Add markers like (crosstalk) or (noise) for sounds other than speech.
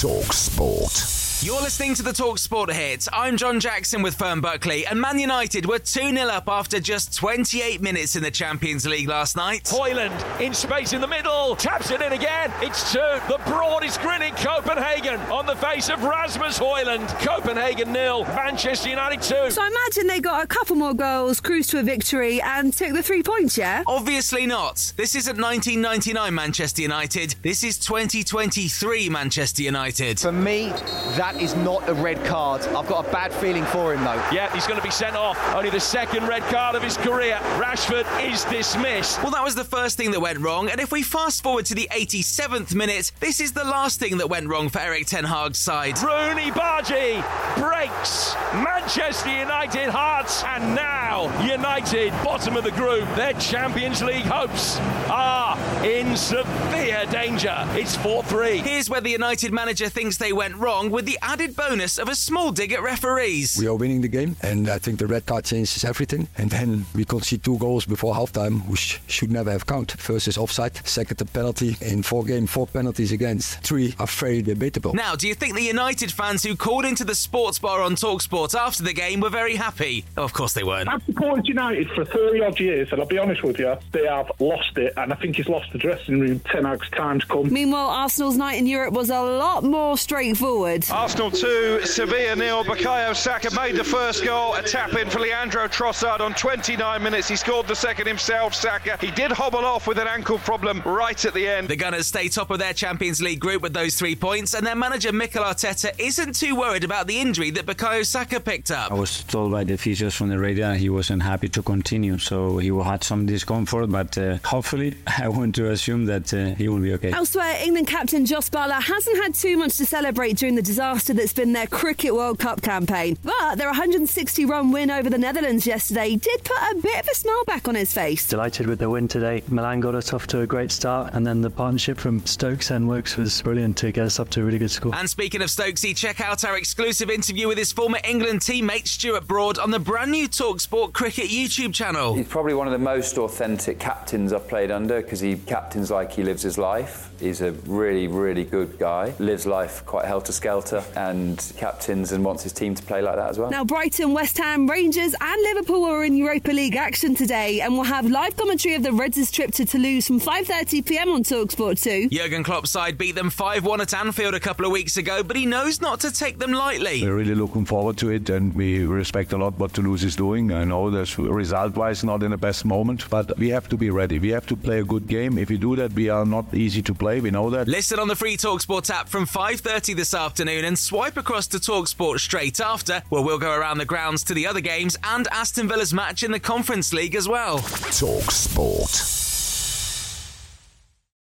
Talk Sport. You're listening to the Talk Sport Hits. I'm John Jackson with Fern Buckley, and Man United were 2 0 up after just 28 minutes in the Champions League last night. Hojlund in space in the middle, taps it in again. It's two. The broad is grinning Copenhagen on the face of Rasmus Hojlund. Copenhagen nil, Manchester United two. So I imagine they got a couple more goals, cruised to a victory, and took the three points, yeah? Obviously not. This isn't 1999 Manchester United. This is 2023 Manchester United. For me, that that is not a red card. I've got a bad feeling for him, though. Yeah, he's going to be sent off. Only the second red card of his career. Rashford is dismissed. Well, that was the first thing that went wrong. And if we fast forward to the 87th minute, this is the last thing that went wrong for Erik Ten Hag's side. Roony Bardghji breaks Manchester United hearts. And now, United, bottom of the group, their Champions League hopes are in severe danger. It's 4 3. Here's where the United manager thinks they went wrong with the added bonus of a small dig at referees. We are winning the game, and I think the red card changes everything. And then we concede two goals before halftime, which should never have counted. First is offside, second a penalty. In four games, four penalties against. Three are very debatable. Now, do you think the United fans who called into the sports bar on Talksport after the game were very happy? Oh, of course they weren't. I've supported United for 30 odd years, and I'll be honest with you, they have lost it, and I think he's lost the dressing room. Ten Hag's time's come. Meanwhile, Arsenal's night in Europe was a lot more straightforward. Arsenal 2, Sevilla nil. Bukayo Saka made the first goal. A tap in for Leandro Trossard on 29 minutes. He scored the second himself, Saka. He did hobble off with an ankle problem right at the end. The Gunners stay top of their Champions League group with those three points, and their manager Mikel Arteta isn't too worried about the injury that Bukayo Saka picked up. I was told by the physios from the radio he wasn't happy to continue, so he had some discomfort, but uh, hopefully (laughs) I want to assume that uh, he will be okay. Elsewhere, England captain Jos Buttler hasn't had too much to celebrate during the disaster that's been their Cricket World Cup campaign. But their 160 run win over the Netherlands yesterday did put a bit of a smile back on his face. Delighted with the win today. Malan got us off to a great start, and then the partnership from Stokes and Woakes was brilliant to get us up to a really good score. And speaking of Stokesy, check out our exclusive interview with his former England teammate Stuart Broad on the brand new Talksport Cricket YouTube channel. He's probably one of the most authentic captains I've played under because he captains like he lives his life. He's a really, really good guy. Lives life quite helter skelter and captains and wants his team to play like that as well. Now, Brighton, West Ham, Rangers, and Liverpool are in Europa League action today, and we'll have live commentary of the Reds' trip to Toulouse from 5:30 p.m. on Talksport 2. Jurgen Klopp's side beat them 5-1 at Anfield a couple of weeks ago, but he knows not to take them lightly. We're really looking forward to it, and we respect a lot what Toulouse is doing. I know that's result-wise not in the best moment, but we have to be ready. We have to play a good game. If we do that, we are not easy to play. We know that. Listen on the free Talksport app from 5:30 this afternoon, and swipe across to Talksport straight after, where we'll go around the grounds to the other games and Aston Villa's match in the Conference League as well. Talk Sport.